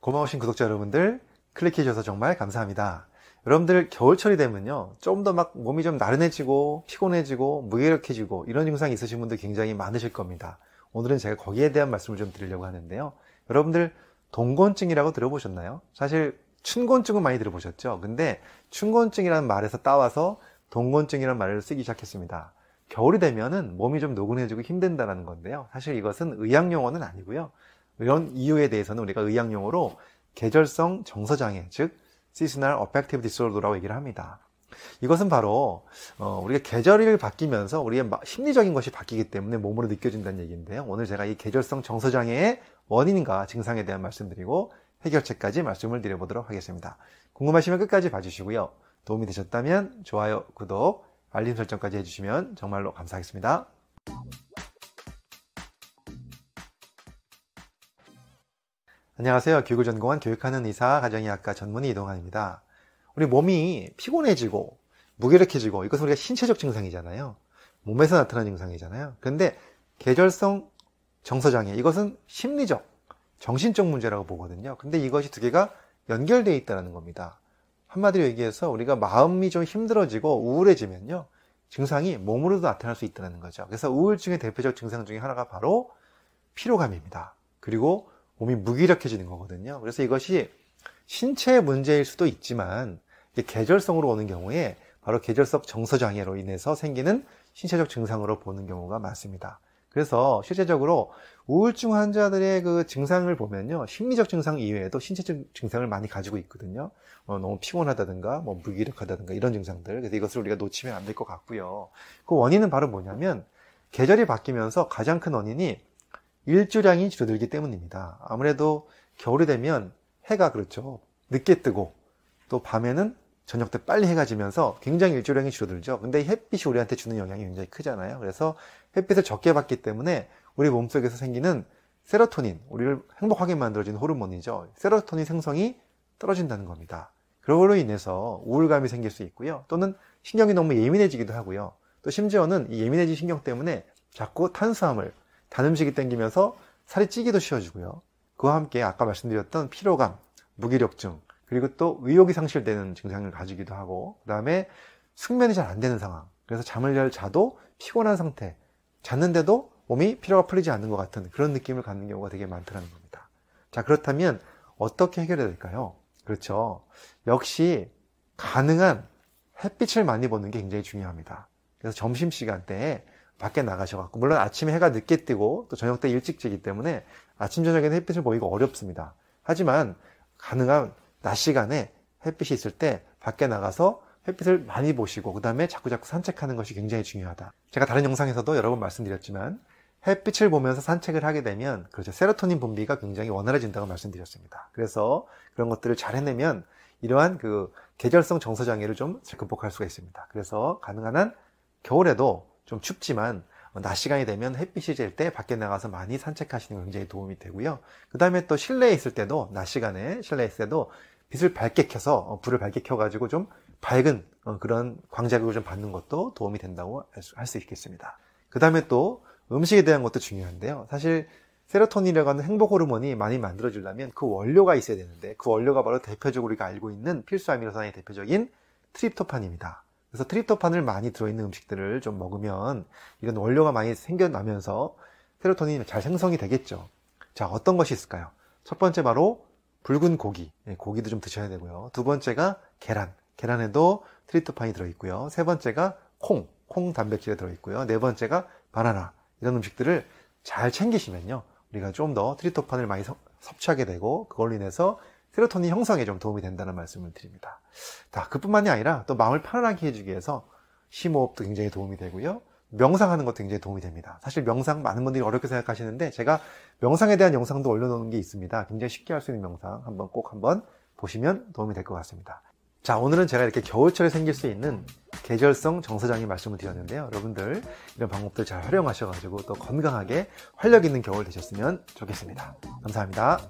고마우신 구독자 여러분들 클릭해 주셔서 정말 감사합니다. 여러분들 겨울철이 되면요 좀 더 막 몸이 좀 나른해지고 피곤해지고 무기력해지고 이런 증상이 있으신 분들 굉장히 많으실 겁니다. 오늘은 제가 거기에 대한 말씀을 좀 드리려고 하는데요. 여러분들 동곤증이라고 들어보셨나요? 사실 춘곤증은 많이 들어보셨죠? 근데 춘곤증이라는 말에서 따와서 동곤증이라는 말을 쓰기 시작했습니다. 겨울이 되면은 몸이 좀 노곤해지고 힘든다는 건데요. 사실 이것은 의학 용어는 아니고요. 이런 이유에 대해서는 우리가 의학 용어로 계절성 정서 장애, 즉 seasonal affective disorder라고 얘기를 합니다. 이것은 바로 어, 우리가 계절이 바뀌면서 우리의 심리적인 것이 바뀌기 때문에 몸으로 느껴진다는 얘기인데요. 오늘 제가 이 계절성 정서 장애의 원인과 증상에 대한 말씀드리고 해결책까지 말씀을 드려보도록 하겠습니다. 궁금하시면 끝까지 봐주시고요. 도움이 되셨다면 좋아요, 구독, 알림 설정까지 해주시면 정말로 감사하겠습니다. 안녕하세요. 교육을 전공한 교육하는 의사 가정의학과 전문의 이동환입니다. 우리 몸이 피곤해지고 무기력해지고 이것은 우리가 신체적 증상이잖아요. 몸에서 나타나는 증상이잖아요. 그런데 계절성 정서장애 이것은 심리적, 정신적 문제라고 보거든요. 근데 이것이 두 개가 연결되어 있다는 겁니다. 한마디로 얘기해서 우리가 마음이 좀 힘들어지고 우울해지면요. 증상이 몸으로도 나타날 수 있다는 거죠. 그래서 우울증의 대표적 증상 중에 하나가 바로 피로감입니다. 그리고 몸이 무기력해지는 거거든요. 그래서 이것이 신체 문제일 수도 있지만 계절성으로 오는 경우에 바로 계절성 정서장애로 인해서 생기는 신체적 증상으로 보는 경우가 많습니다. 그래서 실제적으로 우울증 환자들의 그 증상을 보면요. 심리적 증상 이외에도 신체적 증상을 많이 가지고 있거든요. 어, 너무 피곤하다든가, 뭐 무기력하다든가 이런 증상들. 그래서 이것을 우리가 놓치면 안 될 것 같고요. 그 원인은 바로 뭐냐면 계절이 바뀌면서 가장 큰 원인이 일조량이 줄어들기 때문입니다. 아무래도 겨울이 되면 해가 그렇죠. 늦게 뜨고 또 밤에는 저녁 때 빨리 해가 지면서 굉장히 일조량이 줄어들죠. 근데 햇빛이 우리한테 주는 영향이 굉장히 크잖아요. 그래서 햇빛을 적게 받기 때문에 우리 몸속에서 생기는 세로토닌, 우리를 행복하게 만들어주는 호르몬이죠. 세로토닌 생성이 떨어진다는 겁니다. 그걸로 인해서 우울감이 생길 수 있고요. 또는 신경이 너무 예민해지기도 하고요. 또 심지어는 이 예민해진 신경 때문에 자꾸 탄수화물, 단 음식이 땡기면서 살이 찌기도 쉬워지고요. 그와 함께 아까 말씀드렸던 피로감, 무기력증, 그리고 또 의욕이 상실되는 증상을 가지기도 하고, 그 다음에 숙면이 잘 안 되는 상황. 그래서 잠을 잘 자도 피곤한 상태. 잤는데도 몸이 피로가 풀리지 않는 것 같은 그런 느낌을 갖는 경우가 되게 많더라는 겁니다. 자, 그렇다면 어떻게 해결해야 될까요? 그렇죠. 역시 가능한 햇빛을 많이 보는 게 굉장히 중요합니다. 그래서 점심시간 대에 밖에 나가셔갖고 물론 아침에 해가 늦게 뜨고 또 저녁 때 일찍 지기 때문에 아침 저녁에는 햇빛을 보기가 어렵습니다. 하지만 가능한 낮 시간에 햇빛이 있을 때 밖에 나가서 햇빛을 많이 보시고 그 다음에 자꾸자꾸 산책하는 것이 굉장히 중요하다. 제가 다른 영상에서도 여러 번 말씀드렸지만 햇빛을 보면서 산책을 하게 되면 그렇죠 세로토닌 분비가 굉장히 원활해진다고 말씀드렸습니다. 그래서 그런 것들을 잘 해내면 이러한 그 계절성 정서 장애를 좀 극복할 수가 있습니다. 그래서 가능한 한 겨울에도 좀 춥지만 낮 시간이 되면 햇빛이 질 때 밖에 나가서 많이 산책하시는 게 굉장히 도움이 되고요. 그 다음에 또 실내에 있을 때도 낮 시간에 실내에 있을 때도 빛을 밝게 켜서 어, 불을 밝게 켜가지고 좀 밝은 어, 그런 광자극을 좀 받는 것도 도움이 된다고 할 수 있겠습니다. 그 다음에 또 음식에 대한 것도 중요한데요. 사실 세로토닌이라고 하는 행복 호르몬이 많이 만들어지려면 그 원료가 있어야 되는데 그 원료가 바로 대표적으로 우리가 알고 있는 필수 아미노산의 대표적인 트립토판입니다. 그래서 트립토판을 많이 들어있는 음식들을 좀 먹으면 이런 원료가 많이 생겨나면서 세로토닌이 잘 생성이 되겠죠. 자, 어떤 것이 있을까요? 첫 번째 바로 붉은 고기. 네, 고기도 좀 드셔야 되고요. 두 번째가 계란. 계란에도 트립토판이 들어있고요. 세 번째가 콩. 콩 단백질이 들어있고요. 네 번째가 바나나. 이런 음식들을 잘 챙기시면요. 우리가 좀 더 트립토판을 많이 섭취하게 되고 그걸로 인해서 세로토닌 형성에 좀 도움이 된다는 말씀을 드립니다. 자, 그뿐만이 아니라 또 마음을 편안하게 해주기 위해서 심호흡도 굉장히 도움이 되고요. 명상하는 것도 굉장히 도움이 됩니다. 사실 명상 많은 분들이 어렵게 생각하시는데 제가 명상에 대한 영상도 올려놓은 게 있습니다. 굉장히 쉽게 할 수 있는 명상 한번 꼭 한번 보시면 도움이 될 것 같습니다. 자, 오늘은 제가 이렇게 겨울철에 생길 수 있는 계절성 정서장애 말씀을 드렸는데요. 여러분들 이런 방법들 잘 활용하셔가지고 또 건강하게 활력 있는 겨울 되셨으면 좋겠습니다. 감사합니다.